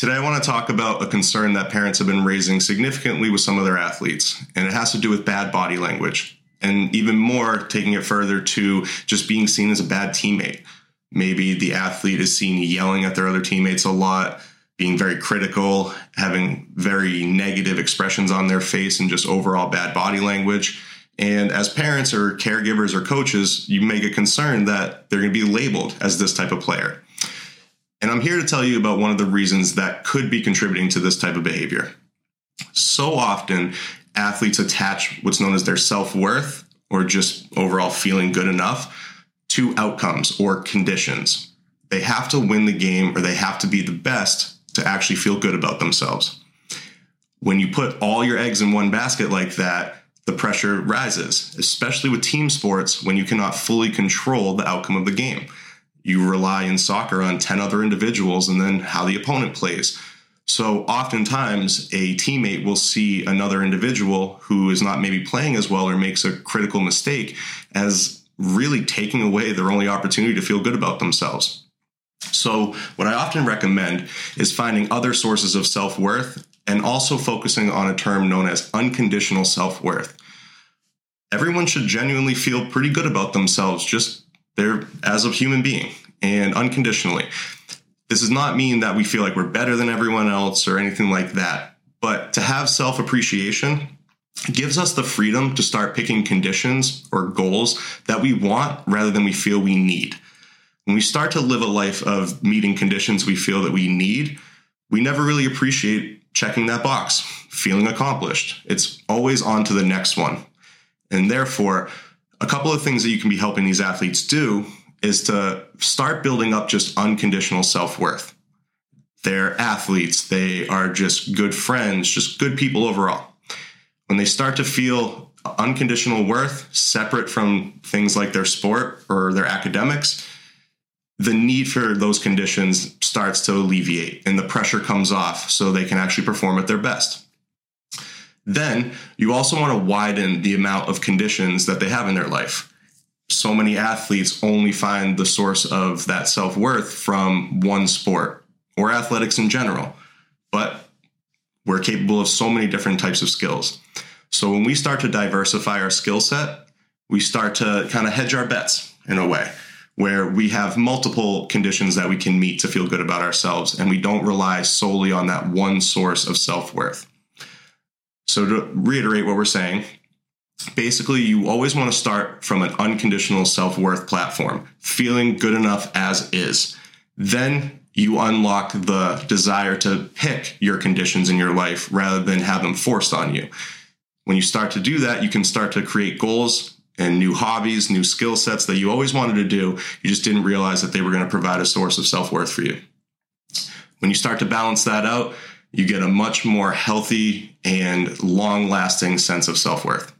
Today, I want to talk about a concern that parents have been raising significantly with some of their athletes, and it has to do with bad body language, and even more, taking it further to just being seen as a bad teammate. Maybe the athlete is seen yelling at their other teammates a lot, being very critical, having very negative expressions on their face, and just overall bad body language. And as parents or caregivers or coaches, you may get concerned that they're going to be labeled as this type of player. And I'm here to tell you about one of the reasons that could be contributing to this type of behavior. So often, athletes attach what's known as their self worth or just overall feeling good enough to outcomes or conditions. They have to win the game or they have to be the best to actually feel good about themselves. When you put all your eggs in one basket like that, the pressure rises, especially with team sports when you cannot fully control the outcome of the game you rely in soccer on 10 other individuals and then how the opponent plays. So oftentimes a teammate will see another individual who is not maybe playing as well or makes a critical mistake as really taking away their only opportunity to feel good about themselves. So what I often recommend is finding other sources of self-worth and also focusing on a term known as unconditional self-worth. Everyone should genuinely feel pretty good about themselves just they're as a human being and unconditionally. This does not mean that we feel like we're better than everyone else or anything like that. But to have self appreciation gives us the freedom to start picking conditions or goals that we want rather than we feel we need. When we start to live a life of meeting conditions we feel that we need, we never really appreciate checking that box, feeling accomplished. It's always on to the next one. And therefore, a couple of things that you can be helping these athletes do is to start building up just unconditional self worth. They're athletes, they are just good friends, just good people overall. When they start to feel unconditional worth separate from things like their sport or their academics, the need for those conditions starts to alleviate and the pressure comes off so they can actually perform at their best. Then you also want to widen the amount of conditions that they have in their life. So many athletes only find the source of that self worth from one sport or athletics in general, but we're capable of so many different types of skills. So when we start to diversify our skill set, we start to kind of hedge our bets in a way where we have multiple conditions that we can meet to feel good about ourselves and we don't rely solely on that one source of self worth. So, to reiterate what we're saying, basically, you always want to start from an unconditional self worth platform, feeling good enough as is. Then you unlock the desire to pick your conditions in your life rather than have them forced on you. When you start to do that, you can start to create goals and new hobbies, new skill sets that you always wanted to do. You just didn't realize that they were going to provide a source of self worth for you. When you start to balance that out, you get a much more healthy and long lasting sense of self worth.